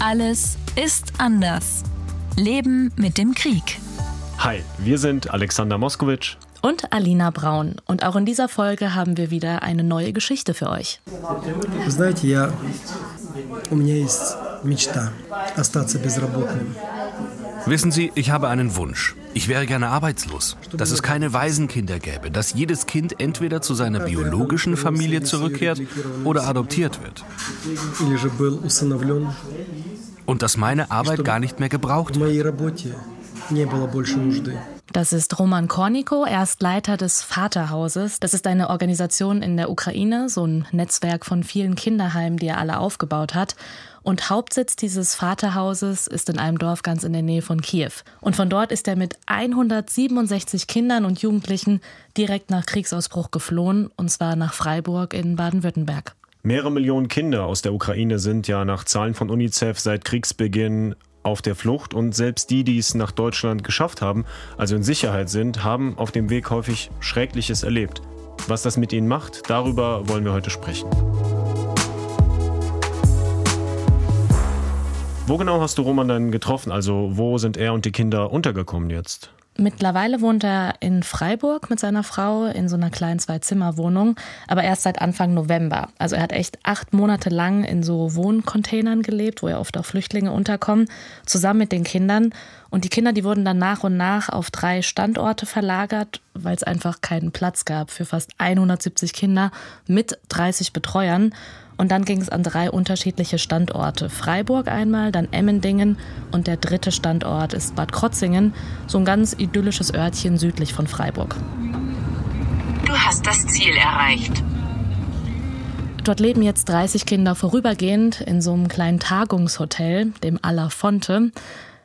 Alles ist anders. Leben mit dem Krieg. Hi, wir sind Alexander Moskowitsch und Alina Braun. Und auch in dieser Folge haben wir wieder eine neue Geschichte für euch. Знаете, я у меня есть мечта остаться безработным. Wissen Sie, ich habe einen Wunsch. Ich wäre gerne arbeitslos. Dass es keine Waisenkinder gäbe, dass jedes Kind entweder zu seiner biologischen Familie zurückkehrt oder adoptiert wird. Und dass meine Arbeit gar nicht mehr gebraucht wird. Das ist Roman Korniko, er ist Leiter des Vaterhauses. Das ist eine Organisation in der Ukraine, so ein Netzwerk von vielen Kinderheimen, die er alle aufgebaut hat. Und Hauptsitz dieses Vaterhauses ist in einem Dorf ganz in der Nähe von Kiew. Und von dort ist er mit 167 Kindern und Jugendlichen direkt nach Kriegsausbruch geflohen, und zwar nach Freiburg in Baden-Württemberg. Mehrere Millionen Kinder aus der Ukraine sind ja nach Zahlen von UNICEF seit Kriegsbeginn auf der Flucht und selbst die, die es nach Deutschland geschafft haben, also in Sicherheit sind, haben auf dem Weg häufig Schreckliches erlebt. Was das mit ihnen macht, darüber wollen wir heute sprechen. Wo genau hast du Roman dann getroffen? Also wo sind er und die Kinder untergekommen jetzt? Mittlerweile wohnt er in Freiburg mit seiner Frau in so einer kleinen Zwei-Zimmer-Wohnung, aber erst seit Anfang November. Also er hat echt acht Monate lang in so Wohncontainern gelebt, wo ja oft auch Flüchtlinge unterkommen, zusammen mit den Kindern. Und die Kinder, die wurden dann nach und nach auf drei Standorte verlagert, weil es einfach keinen Platz gab für fast 170 Kinder mit 30 Betreuern. Und dann ging es an drei unterschiedliche Standorte. Freiburg einmal, dann Emmendingen und der dritte Standort ist Bad Krotzingen, so ein ganz idyllisches Örtchen südlich von Freiburg. Du hast das Ziel erreicht. Dort leben jetzt 30 Kinder vorübergehend in so einem kleinen Tagungshotel, dem Alla Fonte.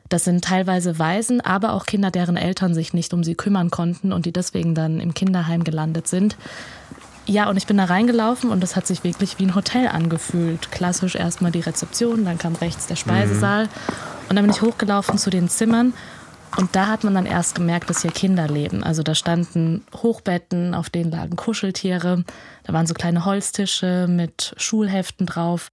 Das sind teilweise Waisen, aber auch Kinder, deren Eltern sich nicht um sie kümmern konnten und die deswegen dann im Kinderheim gelandet sind. Ja, und ich bin da reingelaufen und das hat sich wirklich wie ein Hotel angefühlt. Klassisch erstmal die Rezeption, dann kam rechts der Speisesaal. Mhm. Und dann bin ich hochgelaufen zu den Zimmern und da hat man dann erst gemerkt, dass hier Kinder leben. Also da standen Hochbetten, auf denen lagen Kuscheltiere. Da waren so kleine Holztische mit Schulheften drauf.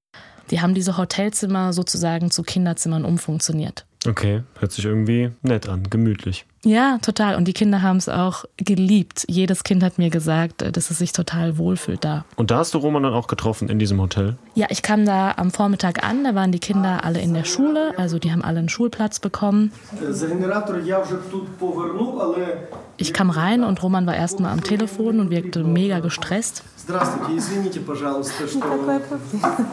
Die haben diese Hotelzimmer sozusagen zu Kinderzimmern umfunktioniert. Okay, hört sich irgendwie nett an, gemütlich. Ja, total. Und die Kinder haben es auch geliebt. Jedes Kind hat mir gesagt, äh, dass es sich total wohlfühlt da. Und da hast du Roman dann auch getroffen in diesem Hotel? Ja, ich kam da am Vormittag an. Da waren die Kinder alle in der Schule. Also die haben alle einen Schulplatz bekommen. Ich kam rein und Roman war erstmal am Telefon und wirkte mega gestresst. Здравствуйте, извините, пожалуйста, что...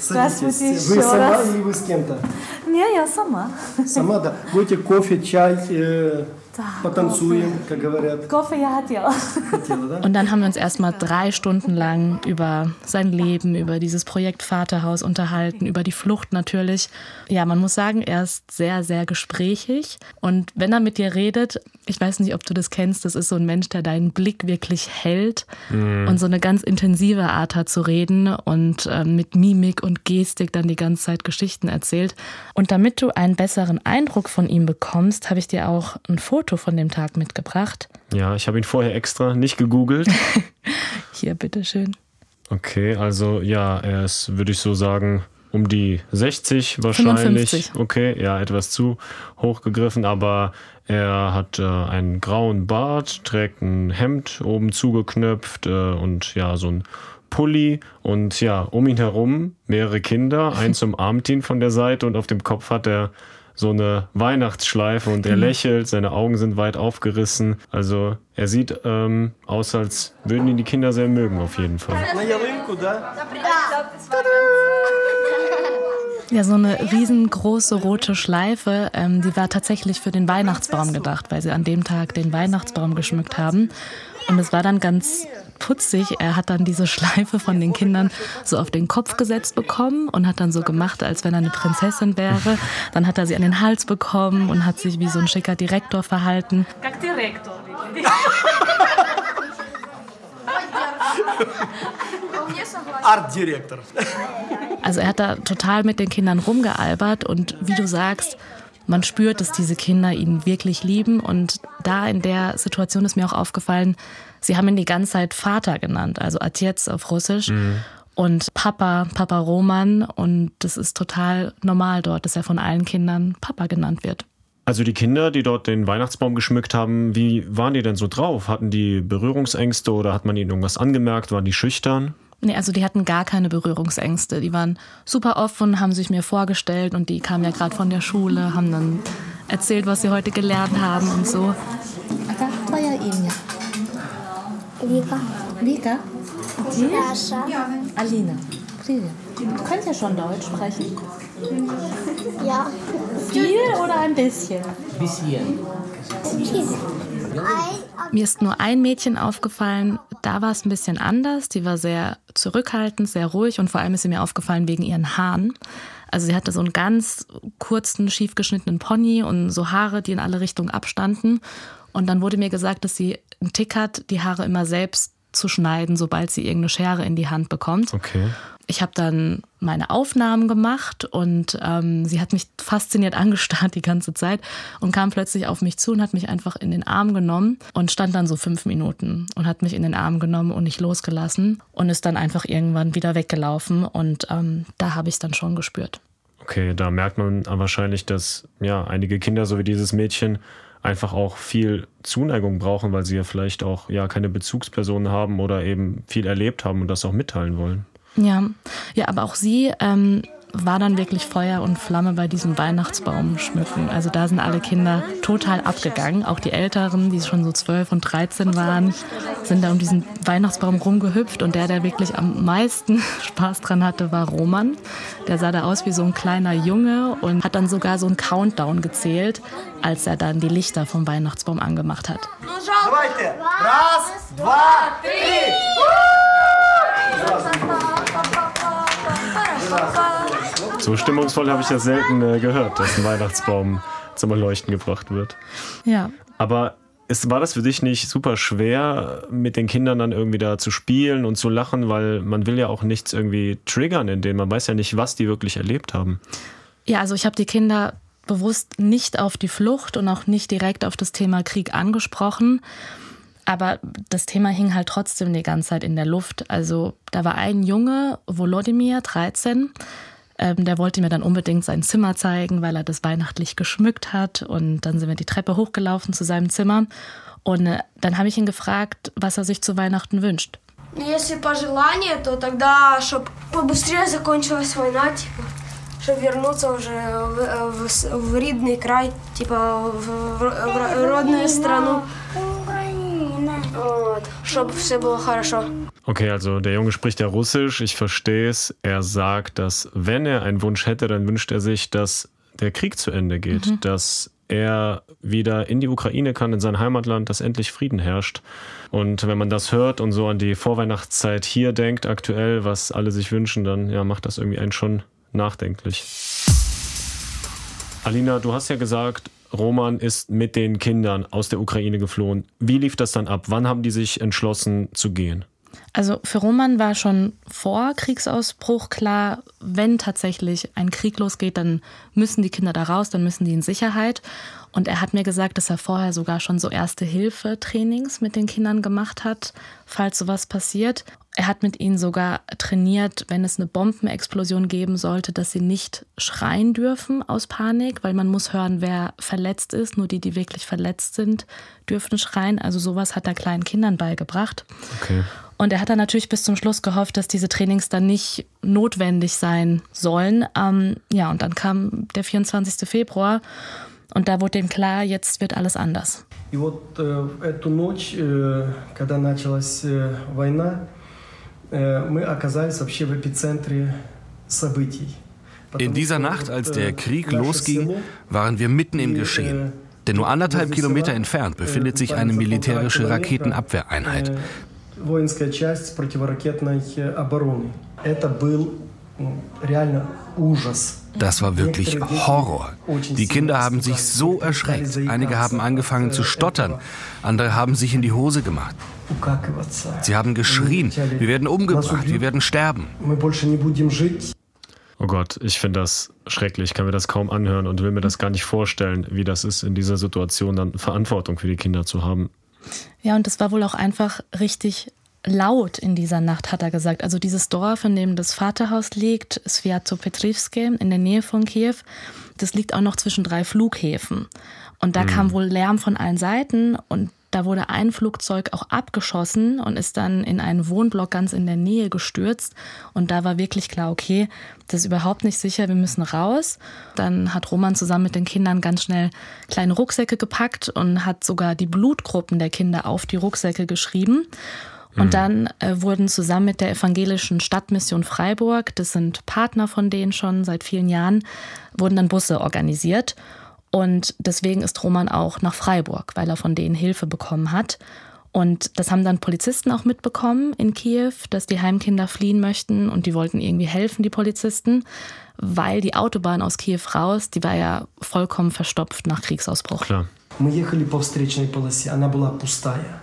Здравствуйте еще Вы сама раз. или вы с кем-то? Не, я сама. Сама, да. Будете кофе, чай, э, uh, Und dann haben wir uns erstmal drei Stunden lang über sein Leben, über dieses Projekt Vaterhaus unterhalten, über die Flucht natürlich. Ja, man muss sagen, er ist sehr, sehr gesprächig. Und wenn er mit dir redet, ich weiß nicht, ob du das kennst, das ist so ein Mensch, der deinen Blick wirklich hält mhm. und so eine ganz intensive Art hat zu reden und äh, mit Mimik und Gestik dann die ganze Zeit Geschichten erzählt. Und damit du einen besseren Eindruck von ihm bekommst, habe ich dir auch ein Foto Foto von dem Tag mitgebracht. Ja, ich habe ihn vorher extra nicht gegoogelt. Hier, bitteschön. Okay, also ja, er ist, würde ich so sagen, um die 60 wahrscheinlich. 55. Okay, ja, etwas zu hoch gegriffen, aber er hat äh, einen grauen Bart, trägt ein Hemd oben zugeknöpft äh, und ja, so ein Pulli und ja, um ihn herum mehrere Kinder. Eins umarmt ihn von der Seite und auf dem Kopf hat er so eine Weihnachtsschleife und er mhm. lächelt, seine Augen sind weit aufgerissen. Also er sieht ähm, aus, als würden ihn die Kinder sehr mögen, auf jeden Fall. Ja, so eine riesengroße rote Schleife, ähm, die war tatsächlich für den Weihnachtsbaum gedacht, weil sie an dem Tag den Weihnachtsbaum geschmückt haben. Und es war dann ganz putzig. Er hat dann diese Schleife von den Kindern so auf den Kopf gesetzt bekommen und hat dann so gemacht, als wenn er eine Prinzessin wäre. Dann hat er sie an den Hals bekommen und hat sich wie so ein schicker Direktor verhalten. Art Director. Also er hat da total mit den Kindern rumgealbert und wie du sagst, man spürt, dass diese Kinder ihn wirklich lieben. Und da in der Situation ist mir auch aufgefallen, sie haben ihn die ganze Zeit Vater genannt, also Atjetz auf Russisch. Mhm. und Papa, Papa Roman. Und das ist total normal dort, dass er von allen Kindern Papa genannt wird. Also die Kinder, die dort den Weihnachtsbaum geschmückt haben, wie waren die denn so drauf? Hatten die Berührungsängste oder hat man ihnen irgendwas angemerkt? Waren die schüchtern? Nee, also die hatten gar keine Berührungsängste. Die waren super offen, haben sich mir vorgestellt und die kamen ja gerade von der Schule, haben dann erzählt, was sie heute gelernt haben und so. Vika. Vika? Alina. Du kannst ja schon Deutsch sprechen. Ja. Viel oder ein bisschen? Bisschen. Mir ist nur ein Mädchen aufgefallen, da war es ein bisschen anders. Die war sehr zurückhaltend, sehr ruhig und vor allem ist sie mir aufgefallen wegen ihren Haaren. Also sie hatte so einen ganz kurzen, schief geschnittenen Pony und so Haare, die in alle Richtungen abstanden. Und dann wurde mir gesagt, dass sie einen Tick hat, die Haare immer selbst zu schneiden, sobald sie irgendeine Schere in die Hand bekommt. Okay. Ich habe dann meine Aufnahmen gemacht und ähm, sie hat mich fasziniert angestarrt die ganze Zeit und kam plötzlich auf mich zu und hat mich einfach in den Arm genommen und stand dann so fünf Minuten und hat mich in den Arm genommen und nicht losgelassen und ist dann einfach irgendwann wieder weggelaufen und ähm, da habe ich es dann schon gespürt. Okay, da merkt man wahrscheinlich, dass ja einige Kinder, so wie dieses Mädchen, einfach auch viel Zuneigung brauchen, weil sie ja vielleicht auch ja keine Bezugspersonen haben oder eben viel erlebt haben und das auch mitteilen wollen. Ja, ja, aber auch sie ähm, war dann wirklich Feuer und Flamme bei diesem Weihnachtsbaum schmücken. Also da sind alle Kinder total abgegangen. Auch die Älteren, die schon so 12 und 13 waren, sind da um diesen Weihnachtsbaum rumgehüpft. Und der, der wirklich am meisten Spaß dran hatte, war Roman. Der sah da aus wie so ein kleiner Junge und hat dann sogar so einen Countdown gezählt, als er dann die Lichter vom Weihnachtsbaum angemacht hat. Давайте! Раз, два, три! So stimmungsvoll habe ich das selten äh, gehört, dass ein Weihnachtsbaum zum Erleuchten gebracht wird. Ja. Aber ist, war das für dich nicht super schwer, mit den Kindern dann irgendwie da zu spielen und zu lachen, weil man will ja auch nichts irgendwie triggern in denen. Man weiß ja nicht, was die wirklich erlebt haben. Ja, also ich habe die Kinder bewusst nicht auf die Flucht und auch nicht direkt auf das Thema Krieg angesprochen. Aber das Thema hing halt trotzdem die ganze Zeit in der Luft. Also da war ein Junge, Volodymyr, 13, ähm, der wollte mir dann unbedingt sein Zimmer zeigen, weil er das weihnachtlich geschmückt hat. Und dann sind wir die Treppe hochgelaufen zu seinem Zimmer. Und äh, dann habe ich ihn gefragt, was er sich zu Weihnachten wünscht. Если пожелание, то тогда, чтобы побыстрее закончилась война, типа, чтобы вернуться уже в, в, в рідний край, типа, в, в, в родную страну. Вот, чтобы все было хорошо. Okay, also der Junge spricht ja Russisch, ich verstehe es. Er sagt, dass wenn er einen Wunsch hätte, dann wünscht er sich, dass der Krieg zu Ende geht, mhm. dass er wieder in die Ukraine kann, in sein Heimatland, dass endlich Frieden herrscht. Und wenn man das hört und so an die Vorweihnachtszeit hier denkt, aktuell, was alle sich wünschen, dann ja, macht das irgendwie einen schon nachdenklich. Alina, du hast ja gesagt, Roman ist mit den Kindern aus der Ukraine geflohen. Wie lief das dann ab? Wann haben die sich entschlossen zu gehen? Also für Roman war schon vor Kriegsausbruch klar, wenn tatsächlich ein Krieg losgeht, dann müssen die Kinder da raus, dann müssen die in Sicherheit. Und er hat mir gesagt, dass er vorher sogar schon so Erste-Hilfe-Trainings mit den Kindern gemacht hat, falls sowas passiert. Er hat mit ihnen sogar trainiert, wenn es eine Bombenexplosion geben sollte, dass sie nicht schreien dürfen aus Panik, weil man muss hören, wer verletzt ist. Nur die, die wirklich verletzt sind, dürfen schreien. Also sowas hat er kleinen Kindern beigebracht. Okay. Und er hat dann natürlich bis zum Schluss gehofft, dass diese Trainings dann nicht notwendig sein sollen. Ähm, ja, und dann kam der 24. Februar und da wurde ihm klar, jetzt wird alles anders. И вот э, эту ночь, э, когда началась э, война, in dieser Nacht, als der Krieg losging, waren wir mitten im Geschehen. Denn nur anderthalb Kilometer entfernt befindet sich eine militärische Raketenabwehreinheit. Das war wirklich Horror. Die Kinder haben sich so erschreckt. Einige haben angefangen zu stottern, andere haben sich in die Hose gemacht. Sie haben geschrien, wir werden umgebracht, wir werden sterben. Oh Gott, ich finde das schrecklich, ich kann mir das kaum anhören und will mir das gar nicht vorstellen, wie das ist, in dieser Situation dann Verantwortung für die Kinder zu haben. Ja, und das war wohl auch einfach richtig laut in dieser Nacht, hat er gesagt. Also dieses Dorf, in dem das Vaterhaus liegt, Sviato Petrivske, in der Nähe von Kiew, das liegt auch noch zwischen drei Flughäfen. Und da mhm. kam wohl Lärm von allen Seiten und da wurde ein Flugzeug auch abgeschossen und ist dann in einen Wohnblock ganz in der Nähe gestürzt. Und da war wirklich klar, okay, das ist überhaupt nicht sicher, wir müssen raus. Dann hat Roman zusammen mit den Kindern ganz schnell kleine Rucksäcke gepackt und hat sogar die Blutgruppen der Kinder auf die Rucksäcke geschrieben. Und mhm. dann äh, wurden zusammen mit der evangelischen Stadtmission Freiburg, das sind Partner von denen schon seit vielen Jahren, wurden dann Busse organisiert. Und deswegen ist Roman auch nach Freiburg, weil er von denen Hilfe bekommen hat. Und das haben dann Polizisten auch mitbekommen in Kiew, dass die Heimkinder fliehen möchten und die wollten irgendwie helfen, die Polizisten, weil die Autobahn aus Kiew raus, die war ja vollkommen verstopft nach Kriegsausbruch. Klar. Мы ехали по встречной полосе, она была пустая.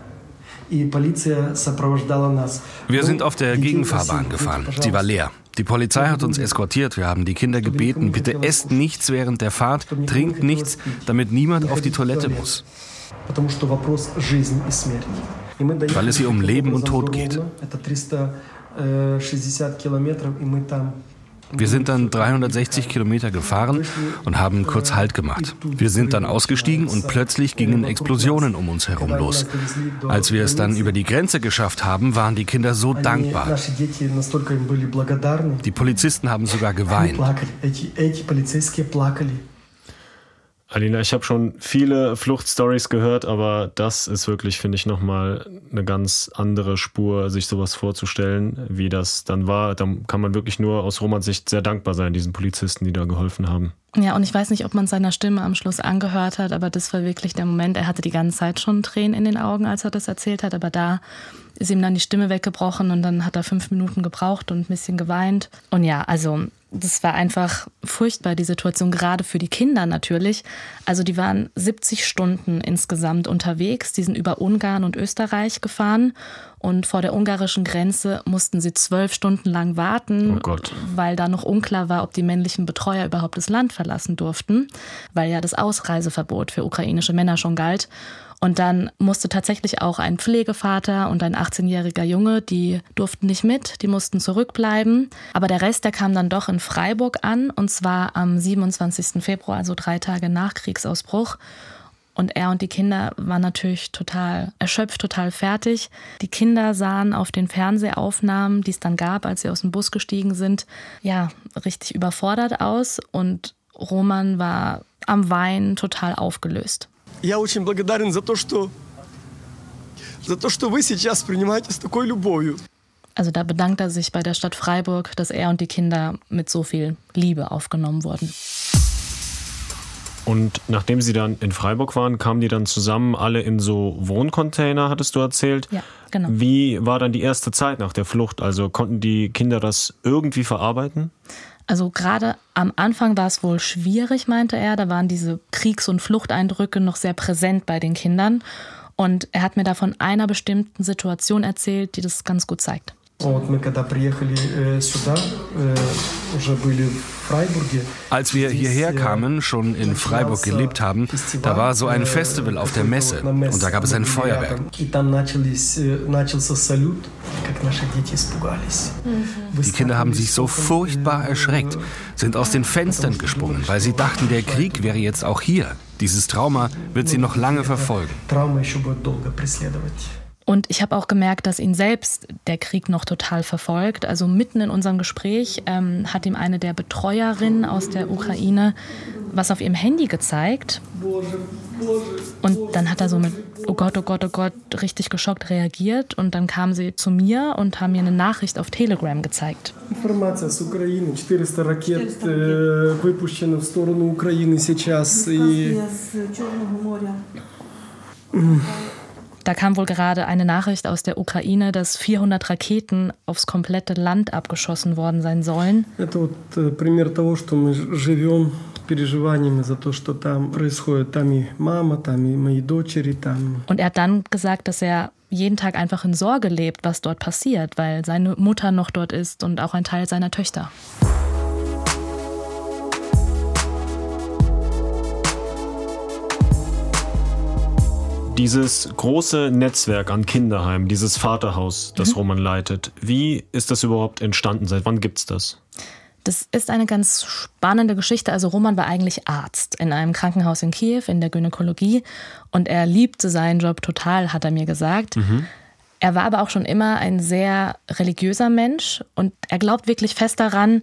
Wir sind auf der Gegenfahrbahn gefahren. Sie war leer. Die Polizei hat uns eskortiert. Wir haben die Kinder gebeten, bitte esst nichts während der Fahrt, trinkt nichts, damit niemand auf die Toilette muss. Weil es hier um Leben und Tod geht. Wir sind dann 360 Kilometer gefahren und haben kurz Halt gemacht. Wir sind dann ausgestiegen und plötzlich gingen Explosionen um uns herum los. Als wir es dann über die Grenze geschafft haben, waren die Kinder so dankbar. Die Polizisten haben sogar geweint. Alina, ich habe schon viele Fluchtstories gehört, aber das ist wirklich, finde ich, nochmal eine ganz andere Spur, sich sowas vorzustellen, wie das dann war. Da kann man wirklich nur aus Romans Sicht sehr dankbar sein, diesen Polizisten, die da geholfen haben. Ja, und ich weiß nicht, ob man seiner Stimme am Schluss angehört hat, aber das war wirklich der Moment. Er hatte die ganze Zeit schon Tränen in den Augen, als er das erzählt hat, aber da ist ihm dann die Stimme weggebrochen und dann hat er fünf Minuten gebraucht und ein bisschen geweint. Und ja, also das war einfach furchtbar, die Situation, gerade für die Kinder natürlich. Also die waren 70 Stunden insgesamt unterwegs, die sind über Ungarn und Österreich gefahren und vor der ungarischen Grenze mussten sie zwölf Stunden lang warten, oh weil da noch unklar war, ob die männlichen Betreuer überhaupt das Land verlassen durften, weil ja das Ausreiseverbot für ukrainische Männer schon galt. Und dann musste tatsächlich auch ein Pflegevater und ein 18-jähriger Junge, die durften nicht mit, die mussten zurückbleiben. Aber der Rest, der kam dann doch in Freiburg an, und zwar am 27. Februar, also drei Tage nach Kriegsausbruch. Und er und die Kinder waren natürlich total erschöpft, total fertig. Die Kinder sahen auf den Fernsehaufnahmen, die es dann gab, als sie aus dem Bus gestiegen sind, ja, richtig überfordert aus. Und Roman war am Weinen total aufgelöst Я очень благодарен за то, что, за то, что вы сейчас принимаете с такой любовью. Also da bedankt er sich bei der Stadt Freiburg, dass er und die Kinder mit so viel Liebe aufgenommen wurden. Und nachdem sie dann in Freiburg waren, kamen die dann zusammen alle in so Wohncontainer, hattest du erzählt? Ja, genau. Wie war dann die erste Zeit nach der Flucht? Also konnten die Kinder das irgendwie verarbeiten? Also gerade am Anfang war es wohl schwierig, meinte er. Da waren diese Kriegs- und Fluchteindrücke noch sehr präsent bei den Kindern. Und er hat mir da von einer bestimmten Situation erzählt, die das ganz gut zeigt. Als wir hierher kamen, schon in Freiburg gelebt haben, da war so ein Festival auf der Messe und da gab es ein Feuerwerk. Die Kinder haben sich so furchtbar erschreckt, sind aus den Fenstern gesprungen, weil sie dachten, der Krieg wäre jetzt auch hier. Dieses Trauma wird sie noch lange verfolgen. Und ich habe auch gemerkt, dass ihn selbst der Krieg noch total verfolgt. Also mitten in unserem Gespräch ähm, hat ihm eine der Betreuerinnen aus der Ukraine was auf ihrem Handy gezeigt. Und dann hat er so mit, oh Gott, oh Gott, oh Gott, richtig geschockt reagiert. Und dann kam sie zu mir und haben mir eine Nachricht auf Telegram gezeigt. Information aus Ukraine, 400 Raket выпущено в сторону Украины сейчас. Da kam wohl gerade eine Nachricht aus der Ukraine, dass 400 Raketen aufs komplette Land abgeschossen worden sein sollen. Это вот пример того, что мы живем переживаниями за то, что там происходит. Там и мама, там и мои дочери, там. Und er hat dann gesagt, dass er jeden Tag einfach in Sorge lebt, was dort passiert, weil seine Mutter noch dort ist und auch ein Teil seiner Töchter. Dieses große Netzwerk an Kinderheimen, dieses Vaterhaus, das mhm. Roman leitet, wie ist das überhaupt entstanden? Seit wann gibt es das? Das ist eine ganz spannende Geschichte. Also Roman war eigentlich Arzt in einem Krankenhaus in Kiew in der Gynäkologie und er liebte seinen Job total, hat er mir gesagt. Mhm. Er war aber auch schon immer ein sehr religiöser Mensch und er glaubt wirklich fest daran,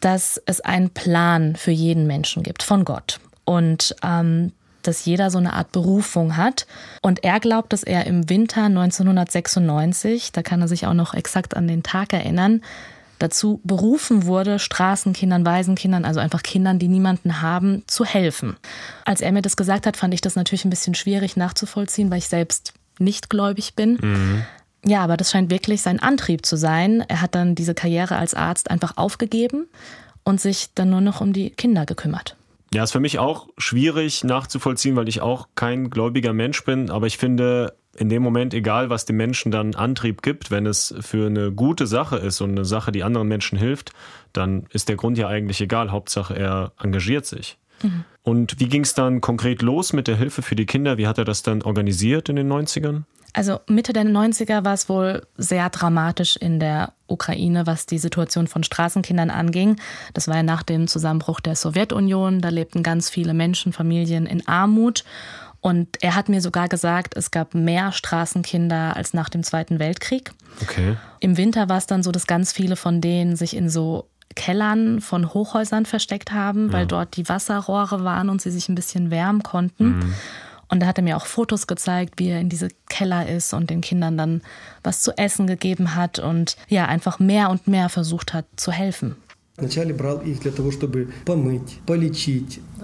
dass es einen Plan für jeden Menschen gibt von Gott. Und ähm, dass jeder so eine Art Berufung hat. Und er glaubt, dass er im Winter 1996, da kann er sich auch noch exakt an den Tag erinnern, dazu berufen wurde, Straßenkindern, Waisenkindern, also einfach Kindern, die niemanden haben, zu helfen. Als er mir das gesagt hat, fand ich das natürlich ein bisschen schwierig nachzuvollziehen, weil ich selbst nicht gläubig bin. Mhm. Ja, aber das scheint wirklich sein Antrieb zu sein. Er hat dann diese Karriere als Arzt einfach aufgegeben und sich dann nur noch um die Kinder gekümmert. Ja, ist für mich auch schwierig nachzuvollziehen, weil ich auch kein gläubiger Mensch bin. Aber ich finde, in dem Moment, egal was dem Menschen dann Antrieb gibt, wenn es für eine gute Sache ist und eine Sache, die anderen Menschen hilft, dann ist der Grund ja eigentlich egal. Hauptsache, er engagiert sich. Mhm. Und wie ging es dann konkret los mit der Hilfe für die Kinder? Wie hat er das dann organisiert in den 90ern? Also Mitte der 90er war es wohl sehr dramatisch in der Ukraine, was die Situation von Straßenkindern anging. Das war ja nach dem Zusammenbruch der Sowjetunion. Da lebten ganz viele Menschen, Familien in Armut. Und er hat mir sogar gesagt, es gab mehr Straßenkinder als nach dem Zweiten Weltkrieg. Okay. Im Winter war es dann so, dass ganz viele von denen sich in so Kellern von Hochhäusern versteckt haben, ja. weil dort die Wasserrohre waren und sie sich ein bisschen wärmen konnten. Mhm. Und da hat er mir auch Fotos gezeigt, wie er in diese Keller ist und den Kindern dann was zu essen gegeben hat und ja, einfach mehr und mehr versucht hat zu helfen.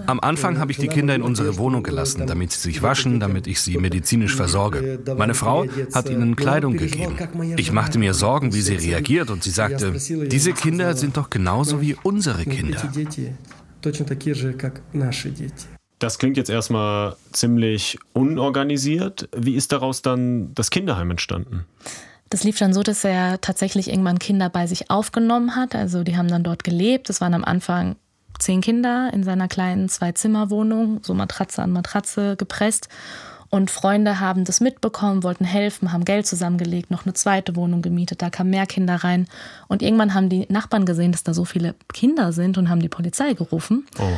Am Anfang habe ich die Kinder in unsere Wohnung gelassen, damit sie sich waschen, damit ich sie medizinisch versorge. Meine Frau hat ihnen Kleidung gegeben. Ich machte mir Sorgen, wie sie reagiert, und sie sagte, diese Kinder sind doch genauso wie unsere Kinder. Das klingt jetzt erstmal ziemlich unorganisiert. Wie ist daraus dann das Kinderheim entstanden? Das lief dann so, dass er tatsächlich irgendwann Kinder bei sich aufgenommen hat. Also die haben dann dort gelebt. Es waren am Anfang zehn Kinder in seiner kleinen Zwei-Zimmer-Wohnung, so Matratze an Matratze gepresst. Und Freunde haben das mitbekommen, wollten helfen, haben Geld zusammengelegt, noch eine zweite Wohnung gemietet. Da kamen mehr Kinder rein. Und irgendwann haben die Nachbarn gesehen, dass da so viele Kinder sind und haben die Polizei gerufen. Oh.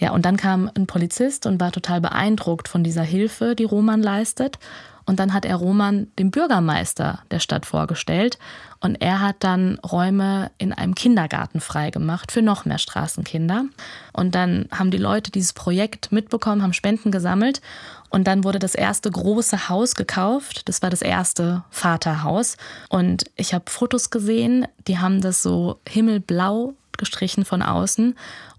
Ja, und dann kam ein Polizist und war total beeindruckt von dieser Hilfe, die Roman leistet. Und dann hat er Roman dem Bürgermeister der Stadt vorgestellt. Und er hat dann Räume in einem Kindergarten freigemacht für noch mehr Straßenkinder. Und dann haben die Leute dieses Projekt mitbekommen, haben Spenden gesammelt. Und dann wurde das erste große Haus gekauft. Das war das erste Vaterhaus. Und ich habe Fotos gesehen, die haben das so himmelblau gestrichen von außen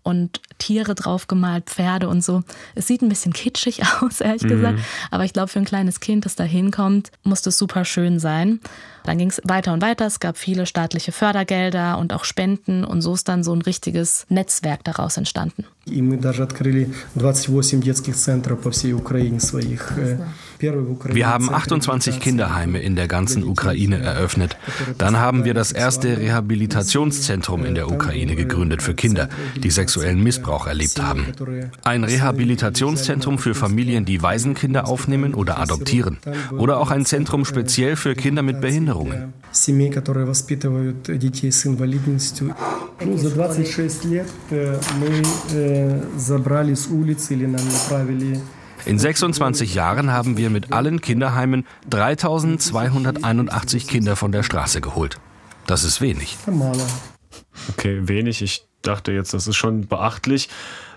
und Tiere draufgemalt, Pferde und so. Es sieht ein bisschen kitschig aus, ehrlich mhm. gesagt. Aber ich glaube, für ein kleines Kind, das da hinkommt, muss das super schön sein. Dann ging es weiter und weiter. Es gab viele staatliche Fördergelder und auch Spenden und so ist dann so ein richtiges Netzwerk daraus entstanden. Э, wir haben 28 Kinderheime in der ganzen Ukraine eröffnet. Dann haben wir das erste Rehabilitationszentrum in der Ukraine gegründet für Kinder, die sexuellen Missbrauch erlebt haben. Ein Rehabilitationszentrum für Familien, die Waisenkinder aufnehmen oder adoptieren. Oder auch ein Zentrum speziell für Kinder mit Behinderung. Behinderungen. In 26 Jahren haben wir mit allen Kinderheimen 3281 Kinder von der Straße geholt. Das ist wenig. Okay, wenig. Ich dachte jetzt, das ist schon beachtlich.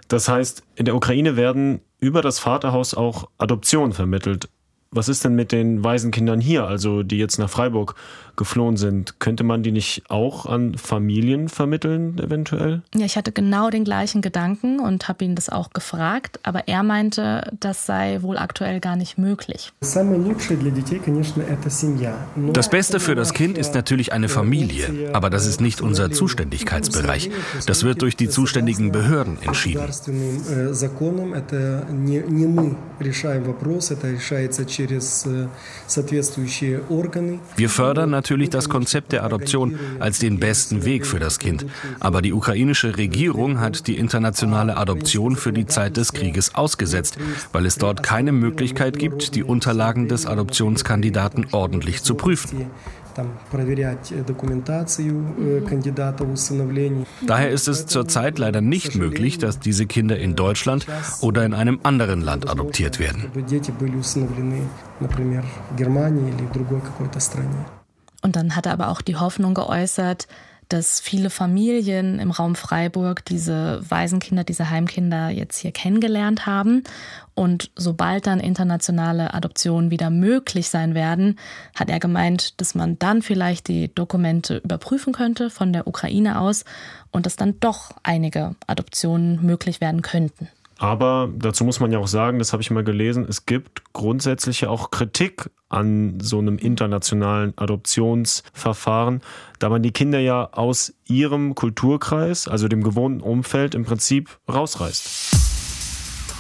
Das heißt, in der Ukraine werden über das Vaterhaus auch Adoptionen vermittelt. Was ist denn mit den Waisenkindern hier, also die jetzt nach Freiburg geflohen sind? Könnte man die nicht auch an Familien vermitteln, eventuell? Ja, ich hatte genau den gleichen Gedanken und habe ihn das auch gefragt, aber er meinte, das sei wohl aktuell gar nicht möglich. Das Beste für das Kind ist natürlich eine Familie, aber das ist nicht unser Zuständigkeitsbereich. Das wird durch die zuständigen Behörden entschieden. Wir fördern natürlich das Konzept der Adoption als den besten Weg für das Kind. Aber die ukrainische Regierung hat die internationale Adoption für die Zeit des Krieges ausgesetzt, weil es dort keine Möglichkeit gibt, die Unterlagen des Adoptionskandidaten ordentlich zu prüfen. Daher ist es zurzeit leider nicht möglich, dass diese Kinder in Deutschland oder in einem anderen Land adoptiert werden. Und dann hat er aber auch die Hoffnung geäußert, dass viele Familien im Raum Freiburg diese Waisenkinder, diese Heimkinder jetzt hier kennengelernt haben. Und sobald dann internationale Adoptionen wieder möglich sein werden, hat er gemeint, dass man dann vielleicht die Dokumente überprüfen könnte von der Ukraine aus und dass dann doch einige Adoptionen möglich werden könnten. Aber dazu muss man ja auch sagen, das habe ich mal gelesen, es gibt grundsätzlich ja auch Kritik an so einem internationalen Adoptionsverfahren, da man die Kinder ja aus ihrem Kulturkreis, also dem gewohnten Umfeld, im Prinzip rausreißt.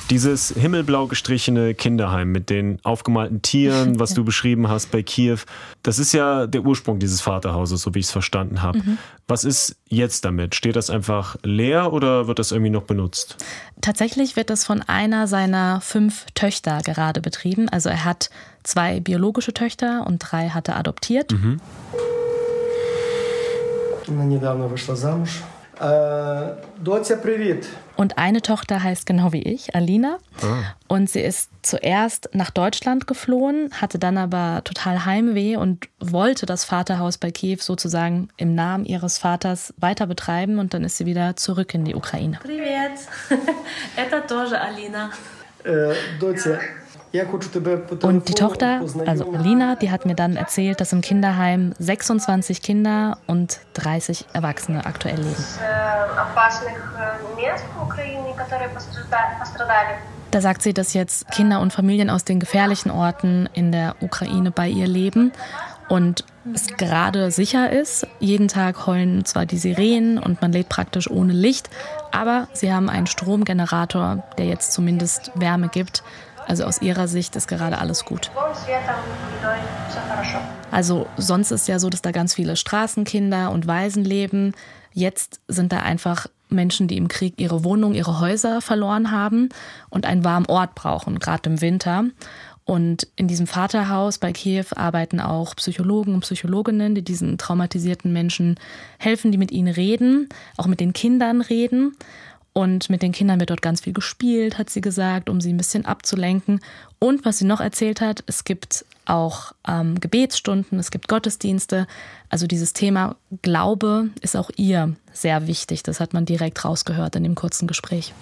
Dieses himmelblau gestrichene Kinderheim mit den aufgemalten Tieren, was du beschrieben hast bei Kiew, das ist ja der Ursprung dieses Vaterhauses, so wie ich es verstanden habe. Mhm. Was ist jetzt damit? Steht das einfach leer oder wird das irgendwie noch benutzt? Tatsächlich wird das von einer seiner fünf Töchter gerade betrieben. Also er hat zwei biologische Töchter und drei hat er adoptiert. Mhm. недавно вышла замуж. Und eine Tochter heißt genau wie ich, Alina. Ah. Und sie ist zuerst nach Deutschland geflohen, hatte dann aber total Heimweh und wollte das Vaterhaus bei Kiew sozusagen im Namen ihres Vaters weiter betreiben. Und dann ist sie wieder zurück in die Ukraine. Привет, это тоже Alina. Äh, und die Tochter, also Alina, die hat mir dann erzählt, dass im Kinderheim 26 Kinder und 30 Erwachsene aktuell leben. Da sagt sie, dass jetzt Kinder und Familien aus den gefährlichen Orten in der Ukraine bei ihr leben und es gerade sicher ist. Jeden Tag heulen zwar die Sirenen und man lebt praktisch ohne Licht, aber sie haben einen Stromgenerator, der jetzt zumindest Wärme gibt. Also aus ihrer Sicht ist gerade alles gut. Also sonst ist ja so, dass da ganz viele Straßenkinder und Waisen leben. Jetzt sind da einfach Menschen, die im Krieg ihre Wohnung, ihre Häuser verloren haben und einen warmen Ort brauchen, gerade im Winter. Und in diesem Vaterhaus bei Kiew arbeiten auch Psychologen und Psychologinnen, die diesen traumatisierten Menschen helfen, die mit ihnen reden, auch mit den Kindern reden. Und mit den Kindern wird dort ganz viel gespielt, hat sie gesagt, um sie ein bisschen abzulenken. Und was sie noch erzählt hat, es gibt auch ähm, Gebetsstunden, es gibt Gottesdienste. Also dieses Thema Glaube ist auch ihr sehr wichtig. Das hat man direkt rausgehört in dem kurzen Gespräch.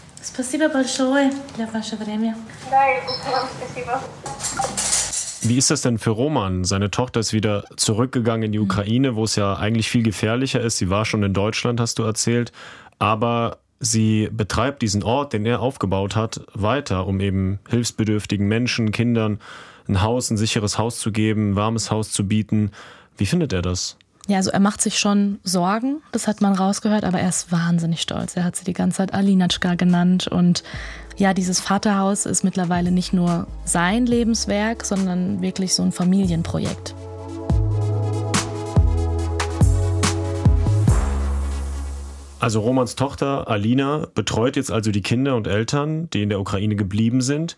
Wie ist das denn für Roman? Seine Tochter ist wieder zurückgegangen in die Ukraine, wo es ja eigentlich viel gefährlicher ist. Sie war schon in Deutschland, hast du erzählt. Aber sie betreibt diesen Ort, den er aufgebaut hat, weiter, um eben hilfsbedürftigen Menschen, Kindern ein Haus, ein sicheres Haus zu geben, ein warmes Haus zu bieten. Wie findet er das? Ja, also er macht sich schon Sorgen, das hat man rausgehört, aber er ist wahnsinnig stolz. Er hat sie die ganze Zeit Alinatschka genannt und ja, dieses Vaterhaus ist mittlerweile nicht nur sein Lebenswerk, sondern wirklich so ein Familienprojekt. Also Romans Tochter Alina betreut jetzt also die Kinder und Eltern, die in der Ukraine geblieben sind.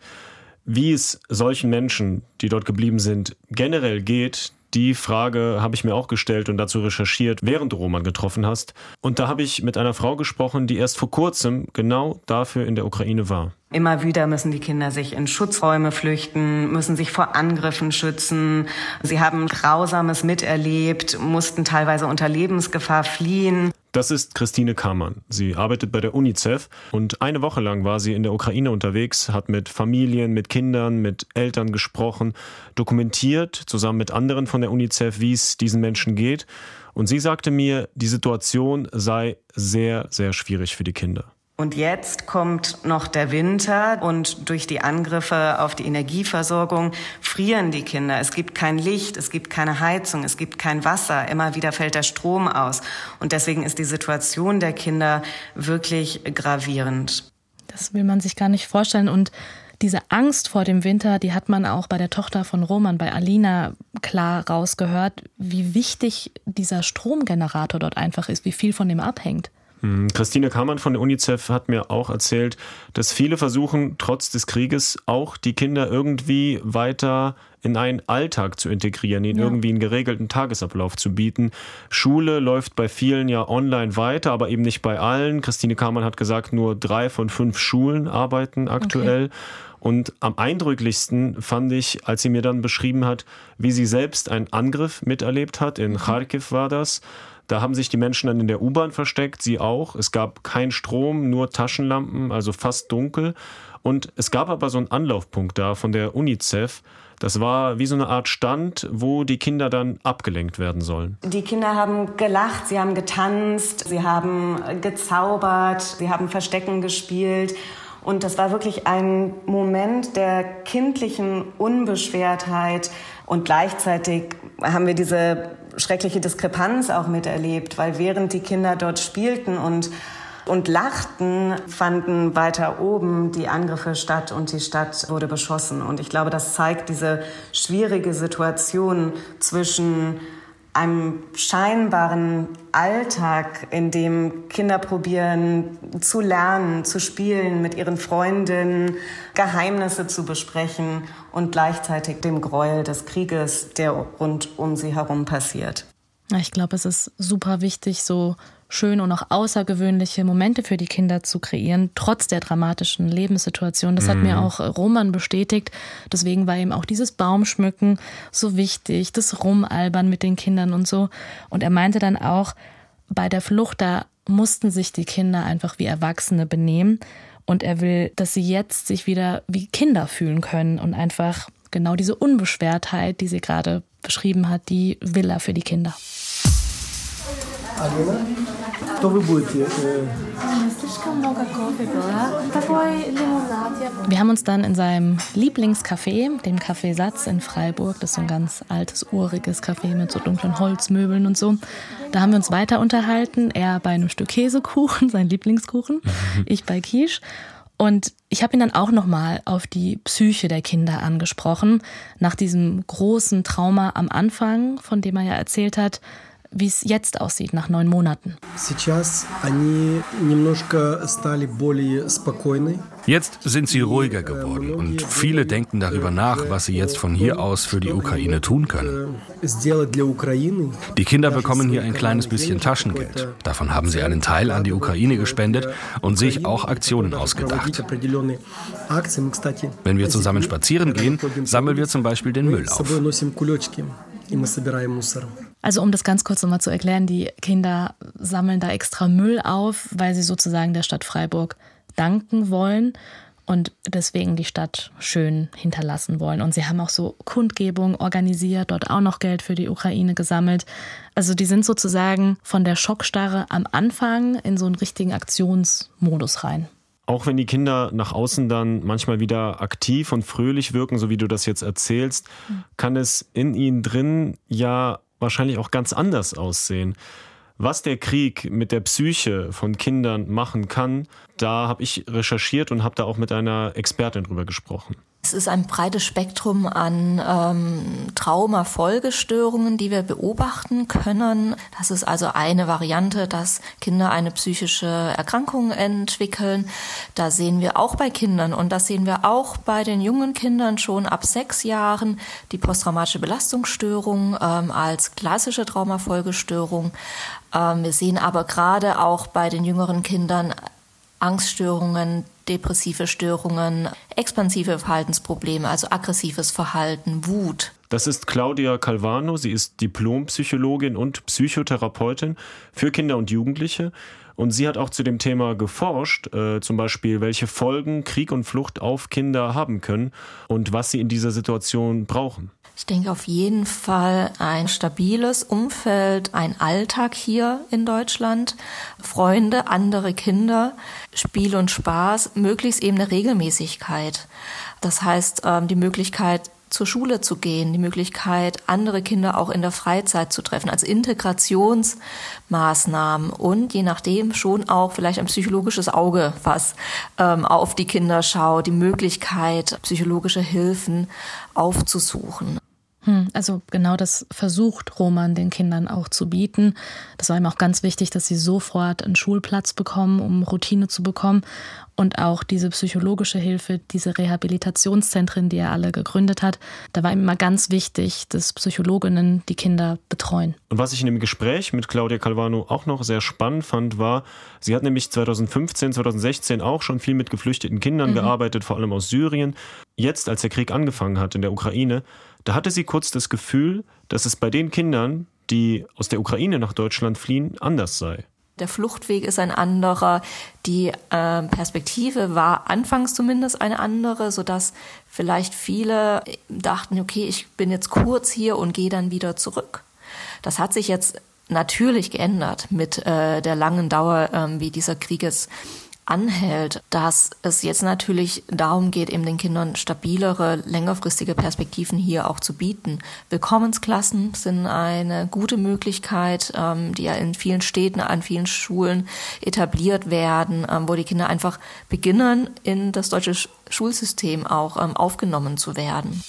Wie es solchen Menschen, die dort geblieben sind, generell geht, die Frage habe ich mir auch gestellt und dazu recherchiert, während du Roman getroffen hast. Und da habe ich mit einer Frau gesprochen, die erst vor kurzem genau dafür in der Ukraine war. Immer wieder müssen die Kinder sich in Schutzräume flüchten, müssen sich vor Angriffen schützen. Sie haben Grausames miterlebt, mussten teilweise unter Lebensgefahr fliehen. Das ist Christine Kammann. Sie arbeitet bei der UNICEF und eine Woche lang war sie in der Ukraine unterwegs, hat mit Familien, mit Kindern, mit Eltern gesprochen, dokumentiert, zusammen mit anderen von der UNICEF, wie es diesen Menschen geht. Und sie sagte mir, die Situation sei sehr, sehr schwierig für die Kinder. Und jetzt kommt noch der Winter und durch die Angriffe auf die Energieversorgung frieren die Kinder. Es gibt kein Licht, es gibt keine Heizung, es gibt kein Wasser. Immer wieder fällt der Strom aus. Und deswegen ist die Situation der Kinder wirklich gravierend. Das will man sich gar nicht vorstellen. Und Diese Angst vor dem Winter, die hat man auch bei der Tochter von Roman, bei Alina, klar rausgehört, wie wichtig dieser Stromgenerator dort einfach ist, wie viel von dem abhängt. Hm, Christine Kamann von der UNICEF hat mir auch erzählt, dass viele versuchen, trotz des Krieges auch die Kinder irgendwie weiter in einen Alltag zu integrieren, ihnen ja. irgendwie einen geregelten Tagesablauf zu bieten. Schule läuft bei vielen ja online weiter, aber eben nicht bei allen. Christine Kamann hat gesagt, nur drei von fünf Schulen arbeiten aktuell. Okay. Und am eindrücklichsten fand ich, als sie mir dann beschrieben hat, wie sie selbst einen Angriff miterlebt hat. In mhm. Kharkiv war das. Da haben sich die Menschen dann in der U-Bahn versteckt, sie auch. Es gab keinen Strom, nur Taschenlampen, also fast dunkel. Und es gab aber so einen Anlaufpunkt da von der UNICEF. Das war wie so eine Art Stand, wo die Kinder dann abgelenkt werden sollen. Die Kinder haben gelacht, sie haben getanzt, sie haben gezaubert, sie haben Verstecken gespielt. Und das war wirklich ein Moment der kindlichen Unbeschwertheit. Und gleichzeitig haben wir diese schreckliche Diskrepanz auch miterlebt, weil während die Kinder dort spielten und und lachten, fanden weiter oben die Angriffe statt und die Stadt wurde beschossen. Und ich glaube, das zeigt diese schwierige Situation zwischen einem scheinbaren Alltag, in dem Kinder probieren zu lernen, zu spielen, mit ihren Freundinnen Geheimnisse zu besprechen und gleichzeitig dem Gräuel des Krieges, der rund um sie herum passiert. Ich glaube, es ist super wichtig, so schöne und auch außergewöhnliche Momente für die Kinder zu kreieren, trotz der dramatischen Lebenssituation. Das mhm. hat mir mhm. auch Roman bestätigt. Deswegen war ihm auch dieses Baumschmücken so wichtig, das Rumalbern mit den Kindern und so. Und er meinte dann auch, bei der Flucht, da mussten sich die Kinder einfach wie Erwachsene benehmen. Und er will, dass sie jetzt sich wieder wie Kinder fühlen können und einfach genau diese Unbeschwertheit, die sie gerade beschrieben hat, die will er für die Kinder. Alina, что вы будете? Wir haben uns dann in seinem Lieblingscafé, dem Café Satz in Freiburg, das ist so ein ganz altes, uriges Café mit so dunklen Holzmöbeln und so, da haben wir uns weiter unterhalten. Er bei einem Stück Käsekuchen, sein Lieblingskuchen, ich bei Quiche. Und ich habe ihn dann auch nochmal auf die Psyche der Kinder angesprochen, nach diesem großen Trauma am Anfang, von dem er ja erzählt hat, wie es jetzt aussieht nach neun Monaten. Jetzt sind sie ruhiger geworden und viele denken darüber nach, was sie jetzt von hier aus für die Ukraine tun können. Die Kinder bekommen hier ein kleines bisschen Taschengeld. Davon haben sie einen Teil an die Ukraine gespendet und sich auch Aktionen ausgedacht. Wenn wir zusammen spazieren gehen, sammeln wir zum Beispiel den Müll auf. Also um das ganz kurz nochmal zu erklären, die Kinder sammeln da extra Müll auf, weil sie sozusagen der Stadt Freiburg danken wollen und deswegen die Stadt schön hinterlassen wollen. Und sie haben auch so Kundgebungen organisiert, dort auch noch Geld für die Ukraine gesammelt. Also die sind sozusagen von der Schockstarre am Anfang in so einen richtigen Aktionsmodus rein. Auch wenn die Kinder nach außen dann manchmal wieder aktiv und fröhlich wirken, so wie du das jetzt erzählst, kann es in ihnen drin ja wahrscheinlich auch ganz anders aussehen. Was der Krieg mit der Psyche von Kindern machen kann, da habe ich recherchiert und habe da auch mit einer Expertin drüber gesprochen. Es ist ein breites Spektrum an ähm, Traumafolgestörungen, die wir beobachten können. Das ist also eine Variante, dass Kinder eine psychische Erkrankung entwickeln. Da sehen wir auch bei Kindern und das sehen wir auch bei den jungen Kindern schon ab sechs Jahren die posttraumatische Belastungsstörung ähm, als klassische Traumafolgestörung. Ähm, wir sehen aber gerade auch bei den jüngeren Kindern Angststörungen, depressive Störungen, expansive Verhaltensprobleme, also aggressives Verhalten, Wut. Das ist Claudia Calvano. Sie ist Diplompsychologin und Psychotherapeutin für Kinder und Jugendliche. Und sie hat auch zu dem Thema geforscht, äh, zum Beispiel, welche Folgen Krieg und Flucht auf Kinder haben können und was sie in dieser Situation brauchen. Ich denke auf jeden Fall ein stabiles Umfeld, ein Alltag hier in Deutschland, Freunde, andere Kinder, Spiel und Spaß, möglichst eben eine Regelmäßigkeit. Das heißt, ähm, die Möglichkeit, zur Schule zu gehen, die Möglichkeit, andere Kinder auch in der Freizeit zu treffen, als Integrationsmaßnahmen und je nachdem schon auch vielleicht ein psychologisches Auge, was ähm, auf die Kinder schaut, die Möglichkeit, psychologische Hilfen aufzusuchen. Hm, also genau das versucht Roman den Kindern auch zu bieten. Das war ihm auch ganz wichtig, dass sie sofort einen Schulplatz bekommen, um Routine zu bekommen. Und auch diese psychologische Hilfe, diese Rehabilitationszentren, die er alle gegründet hat, da war ihm immer ganz wichtig, dass Psychologinnen die Kinder betreuen. Und was ich in dem Gespräch mit Claudia Calvano auch noch sehr spannend fand, war, sie hat nämlich 2015, 2016 auch schon viel mit geflüchteten Kindern mhm. gearbeitet, vor allem aus Syrien. Jetzt, als der Krieg angefangen hat in der Ukraine, da hatte sie kurz das Gefühl, dass es bei den Kindern, die aus der Ukraine nach Deutschland fliehen, anders sei. Der Fluchtweg ist ein anderer. Die äh, Perspektive war anfangs zumindest eine andere, sodass vielleicht viele dachten, okay, ich bin jetzt kurz hier und gehe dann wieder zurück. Das hat sich jetzt natürlich geändert mit äh, der langen Dauer, äh, wie dieser Krieges anhält, dass es jetzt natürlich darum geht, eben den Kindern stabilere, längerfristige Perspektiven hier auch zu bieten. Willkommensklassen sind eine gute Möglichkeit, ähm, die ja in vielen Städten, an vielen Schulen etabliert werden, ähm, wo die Kinder einfach beginnen, in das deutsche Schulsystem auch ähm, aufgenommen zu werden.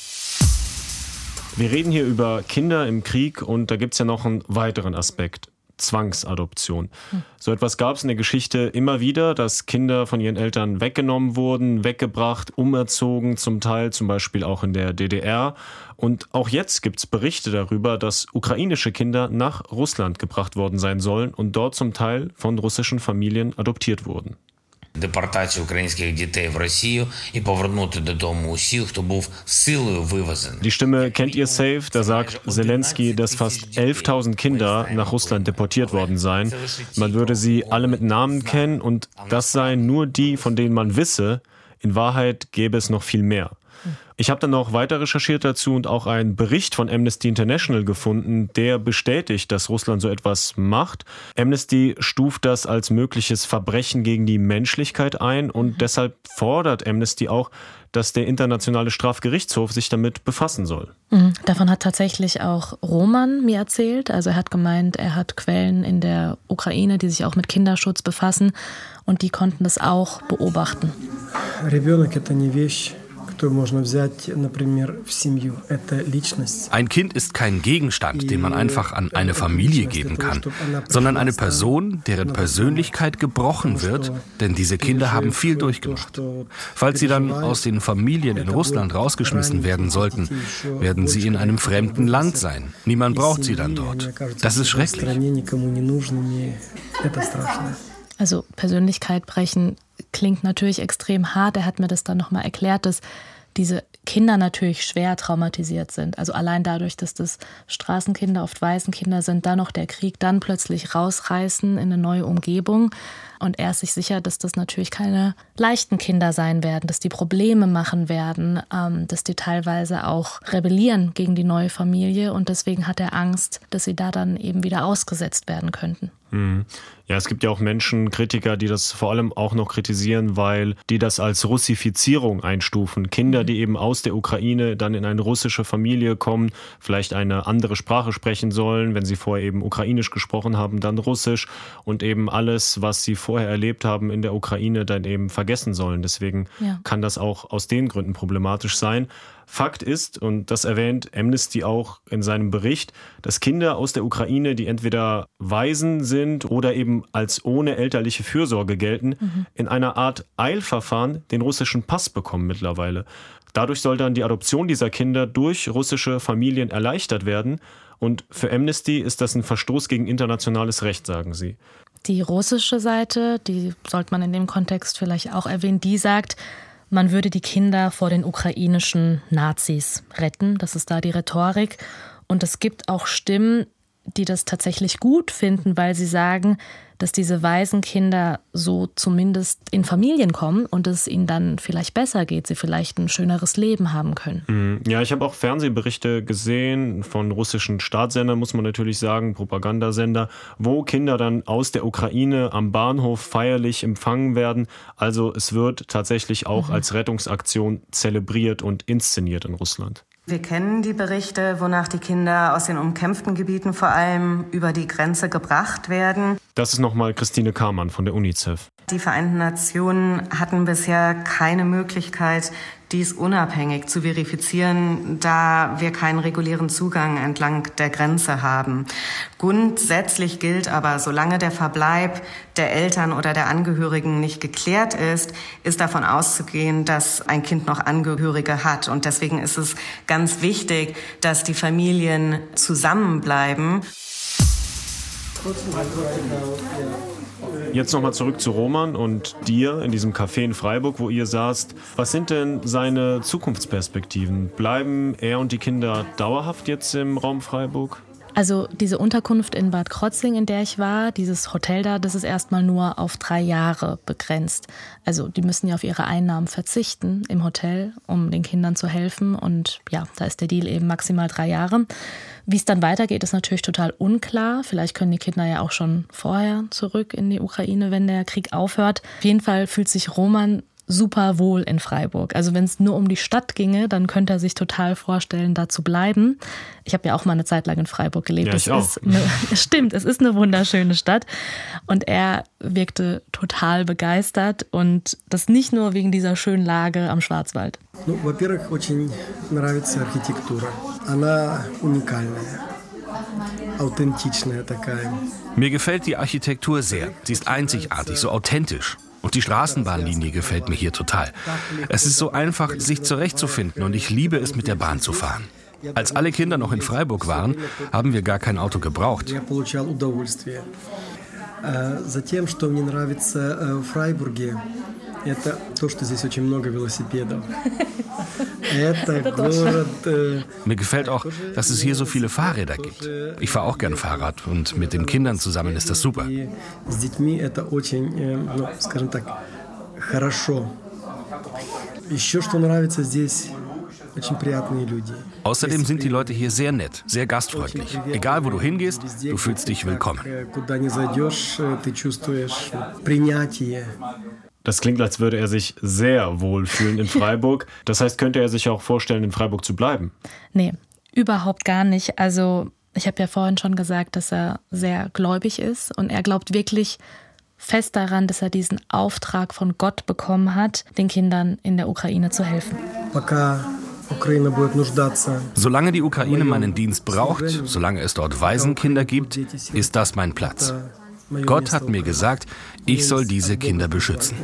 Wir reden hier über Kinder im Krieg und da gibt es ja noch einen weiteren Aspekt. Zwangsadoption. So etwas gab es in der Geschichte immer wieder, dass Kinder von ihren Eltern weggenommen wurden, weggebracht, umerzogen, zum Teil zum Beispiel auch in der DDR. Und auch jetzt gibt es Berichte darüber, dass ukrainische Kinder nach Russland gebracht worden sein sollen und dort zum Teil von russischen Familien adoptiert wurden депортацію українських дітей в Росію і повернути додому усіх, хто був силою вивезений. Die Stimme kennt ihr safe, da sagt Zelensky, dass fast 11.000 Kinder nach Russland deportiert worden seien. Man würde sie alle mit Namen kennen und das seien nur die, von denen man wisse. In Wahrheit gäbe es noch viel mehr. Ich habe dann noch weiter recherchiert dazu und auch einen Bericht von Amnesty International gefunden, der bestätigt, dass Russland so etwas macht. Amnesty stuft das als mögliches Verbrechen gegen die Menschlichkeit ein und mhm. deshalb fordert Amnesty auch, dass der Internationale Strafgerichtshof sich damit befassen soll. Mhm. Davon hat tatsächlich auch Roman mir erzählt. Also er hat gemeint, er hat Quellen in der Ukraine, die sich auch mit Kinderschutz befassen und die konnten das auch beobachten. Ребенок это не вещь. Ein Kind ist kein Gegenstand, den man einfach an eine Familie geben kann, sondern eine Person, deren Persönlichkeit gebrochen wird, denn diese Kinder haben viel durchgemacht. Falls sie dann aus den Familien in Russland rausgeschmissen werden sollten, werden sie in einem fremden Land sein. Niemand braucht sie dann dort. Das ist schrecklich. Also Persönlichkeit brechen klingt natürlich extrem hart. Er hat mir das dann nochmal erklärt, dass diese Kinder natürlich schwer traumatisiert sind. Also allein dadurch, dass das Straßenkinder oft Waisenkinder sind, dann noch der Krieg, dann plötzlich rausreißen in eine neue Umgebung. Und er ist sich sicher, dass das natürlich keine leichten Kinder sein werden, dass die Probleme machen werden, ähm, dass die teilweise auch rebellieren gegen die neue Familie. Und deswegen hat er Angst, dass sie da dann eben wieder ausgesetzt werden könnten. Mhm. Ja, es gibt ja auch Menschen, Kritiker, die das vor allem auch noch kritisieren, weil die das als Russifizierung einstufen. Kinder, die eben aus der Ukraine dann in eine russische Familie kommen, vielleicht eine andere Sprache sprechen sollen, wenn sie vorher eben ukrainisch gesprochen haben, dann russisch und eben alles, was sie vorher erlebt haben in der Ukraine, dann eben vergessen sollen. Deswegen ja. kann das auch aus den Gründen problematisch sein. Fakt ist, und das erwähnt Amnesty auch in seinem Bericht, dass Kinder aus der Ukraine, die entweder Waisen sind oder eben als ohne elterliche Fürsorge gelten, mhm. in einer Art Eilverfahren den russischen Pass bekommen mittlerweile. Dadurch soll dann die Adoption dieser Kinder durch russische Familien erleichtert werden. Und für Amnesty ist das ein Verstoß gegen internationales Recht, sagen sie. Die russische Seite, die sollte man in dem Kontext vielleicht auch erwähnen, die sagt, man würde die Kinder vor den ukrainischen Nazis retten. Das ist da die Rhetorik. Und es gibt auch Stimmen, die das tatsächlich gut finden, weil sie sagen, dass diese Waisenkinder so zumindest in Familien kommen und es ihnen dann vielleicht besser geht, sie vielleicht ein schöneres Leben haben können. Mhm. Ja, ich habe auch Fernsehberichte gesehen von russischen Staatssendern, muss man natürlich sagen, Propagandasender, wo Kinder dann aus der Ukraine am Bahnhof feierlich empfangen werden. Also es wird tatsächlich auch mhm. als Rettungsaktion zelebriert und inszeniert in Russland. Wir kennen die Berichte, wonach die Kinder aus den umkämpften Gebieten vor allem über die Grenze gebracht werden. Das ist nochmal Christine Kamann von der UNICEF. Die Vereinten Nationen hatten bisher keine Möglichkeit, dies unabhängig zu verifizieren, da wir keinen regulären Zugang entlang der Grenze haben. Grundsätzlich gilt aber, solange der Verbleib der Eltern oder der Angehörigen nicht geklärt ist, ist davon auszugehen, dass ein Kind noch Angehörige hat. Und deswegen ist es ganz wichtig, dass die Familien zusammenbleiben. Jetzt nochmal zurück zu Roman und dir in diesem Café in Freiburg, wo ihr saßt. Was sind denn seine Zukunftsperspektiven? Bleiben er und die Kinder dauerhaft jetzt im Raum Freiburg? Also diese Unterkunft in Bad Krotzing, in der ich war, dieses Hotel da, das ist erstmal nur auf drei Jahre begrenzt. Also die müssen ja auf ihre Einnahmen verzichten im Hotel, um den Kindern zu helfen. Und ja, da ist der Deal eben maximal drei Jahre. Wie es dann weitergeht, ist natürlich total unklar. Vielleicht können die Kinder ja auch schon vorher zurück in die Ukraine, wenn der Krieg aufhört. Auf jeden Fall fühlt sich Roman super wohl in Freiburg. Also wenn es nur um die Stadt ginge, dann könnte er sich total vorstellen, da zu bleiben. Ich habe ja auch mal eine Zeit lang in Freiburg gelebt. Ja, ich es auch. Ist eine, stimmt, es ist eine wunderschöne Stadt. Und er wirkte total begeistert und das nicht nur wegen dieser schönen Lage am Schwarzwald. Ну, во-первых, очень нравится архитектура. Она уникальная, аутентичная такая. Mir gefällt die Architektur sehr. Sie ist einzigartig, so authentisch. Und die Straßenbahnlinie gefällt mir hier total. Es ist so einfach, sich zurechtzufinden und ich liebe es, mit der Bahn zu fahren. Als alle Kinder noch in Freiburg waren, haben wir gar kein Auto gebraucht. Я получал удовольствие. А Затем, что мне нравится э, в Фрайбурге, это то, что здесь очень много велосипедов. Это город... э, Mir gefällt auch, dass es hier so viele Fahrräder gibt. Ich fahre auch gern Fahrrad und mit den Kindern zusammen ist das super. И с детьми это очень, э, ну, скажем так, хорошо. Еще что нравится здесь, очень приятные люди. Außerdem sind die Leute hier sehr nett, sehr gastfreundlich. Egal wo du hingehst, du fühlst dich willkommen. Э, Куда не зайдешь, э, ты чувствуешь принятие. Das klingt, als würde er sich sehr wohl fühlen in Freiburg. Das heißt, könnte er sich auch vorstellen, in Freiburg zu bleiben? Nee, überhaupt gar nicht. Also ich habe ja vorhin schon gesagt, dass er sehr gläubig ist und er glaubt wirklich fest daran, dass er diesen Auftrag von Gott bekommen hat, den Kindern in der Ukraine zu helfen. Пока Украина будет нуждаться Solange die Ukraine meinen Dienst braucht, solange es dort Waisenkinder gibt, ist das mein Platz. Gott hat mir gesagt, ich soll diese Kinder beschützen.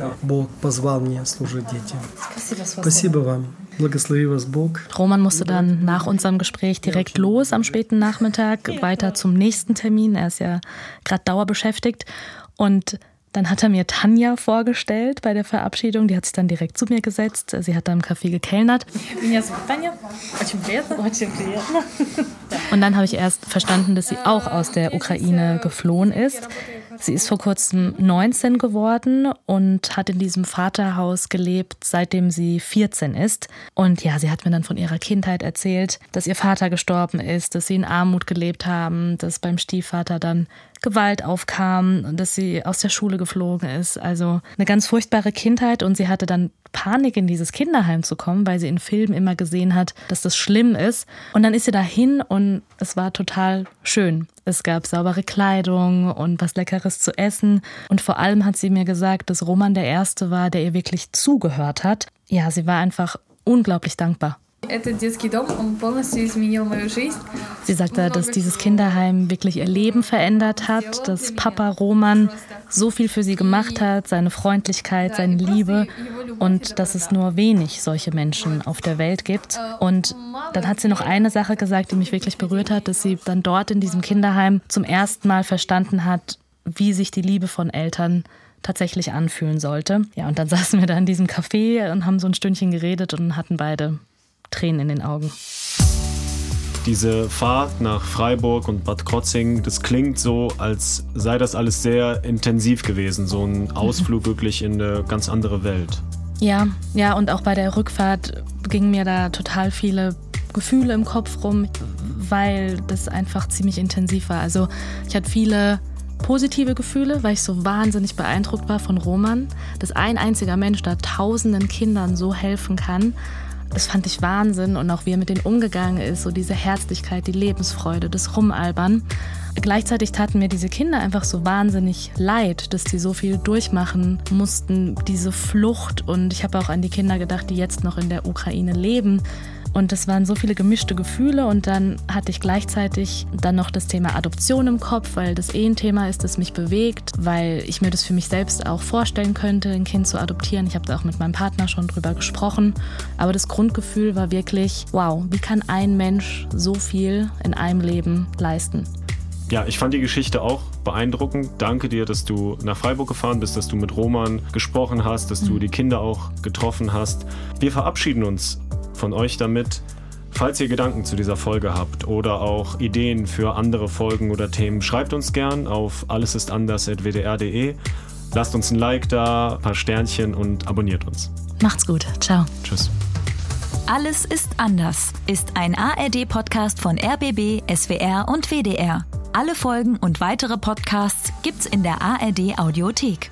Roman musste dann nach unserem Gespräch direkt los am späten Nachmittag, weiter zum nächsten Termin. Er ist ja gerade dauerbeschäftigt. Und dann hat er mir Tanja vorgestellt bei der Verabschiedung. Die hat sich dann direkt zu mir gesetzt. Sie hat da im Café gekellnert. Und dann habe ich erst verstanden, dass sie auch aus der Ukraine geflohen ist. Sie ist vor kurzem 19 geworden und hat in diesem Vaterhaus gelebt, seitdem sie 14 ist. Und ja, sie hat mir dann von ihrer Kindheit erzählt, dass ihr Vater gestorben ist, dass sie in Armut gelebt haben, dass beim Stiefvater dann Gewalt aufkam und dass sie aus der Schule geflogen ist. Also eine ganz furchtbare Kindheit und sie hatte dann Panik, in dieses Kinderheim zu kommen, weil sie in Filmen immer gesehen hat, dass das schlimm ist. Und dann ist sie dahin und es war total schön. Es gab saubere Kleidung und was Leckeres zu essen. Und vor allem hat sie mir gesagt, dass Roman der Erste war, der ihr wirklich zugehört hat. Ja, sie war einfach unglaublich dankbar. Sie sagte, dass dieses Kinderheim wirklich ihr Leben verändert hat, dass Papa Roman so viel für sie gemacht hat, seine Freundlichkeit, seine Liebe und dass es nur wenig solche Menschen auf der Welt gibt. Und dann hat sie noch eine Sache gesagt, die mich wirklich berührt hat, dass sie dann dort in diesem Kinderheim zum ersten Mal verstanden hat, wie sich die Liebe von Eltern tatsächlich anfühlen sollte. Ja, und dann saßen wir da in diesem Café und haben so ein Stündchen geredet und hatten beide Tränen in den Augen. Diese Fahrt nach Freiburg und Bad Krotzing, das klingt so, als sei das alles sehr intensiv gewesen. So ein Ausflug wirklich in eine ganz andere Welt. Ja, ja, und auch bei der Rückfahrt gingen mir da total viele Gefühle im Kopf rum, weil das einfach ziemlich intensiv war. Also ich hatte viele positive Gefühle, weil ich so wahnsinnig beeindruckt war von Roman, dass ein einziger Mensch da tausenden Kindern so helfen kann. Das fand ich Wahnsinn und auch wie er mit denen umgegangen ist, so diese Herzlichkeit, die Lebensfreude, das Rumalbern. Gleichzeitig taten mir diese Kinder einfach so wahnsinnig leid, dass die so viel durchmachen mussten, diese Flucht. Und ich habe auch an die Kinder gedacht, die jetzt noch in der Ukraine leben. Und es waren so viele gemischte Gefühle und dann hatte ich gleichzeitig dann noch das Thema Adoption im Kopf, weil das eh ein Thema ist, das mich bewegt, weil ich mir das für mich selbst auch vorstellen könnte, ein Kind zu adoptieren. Ich habe da auch mit meinem Partner schon drüber gesprochen. Aber das Grundgefühl war wirklich, wow, wie kann ein Mensch so viel in einem Leben leisten? Ja, ich fand die Geschichte auch beeindruckend. Danke dir, dass du nach Freiburg gefahren bist, dass du mit Roman gesprochen hast, dass du mhm. die Kinder auch getroffen hast. Wir verabschieden uns von euch damit. Falls ihr Gedanken zu dieser Folge habt oder auch Ideen für andere Folgen oder Themen, schreibt uns gern auf allesistanders.wdr.de. Lasst uns ein Like da, ein paar Sternchen und abonniert uns. Macht's gut. Ciao. Tschüss. Alles ist anders ist ein ARD-Podcast von RBB, SWR und WDR. Alle Folgen und weitere Podcasts gibt's in der ARD Audiothek.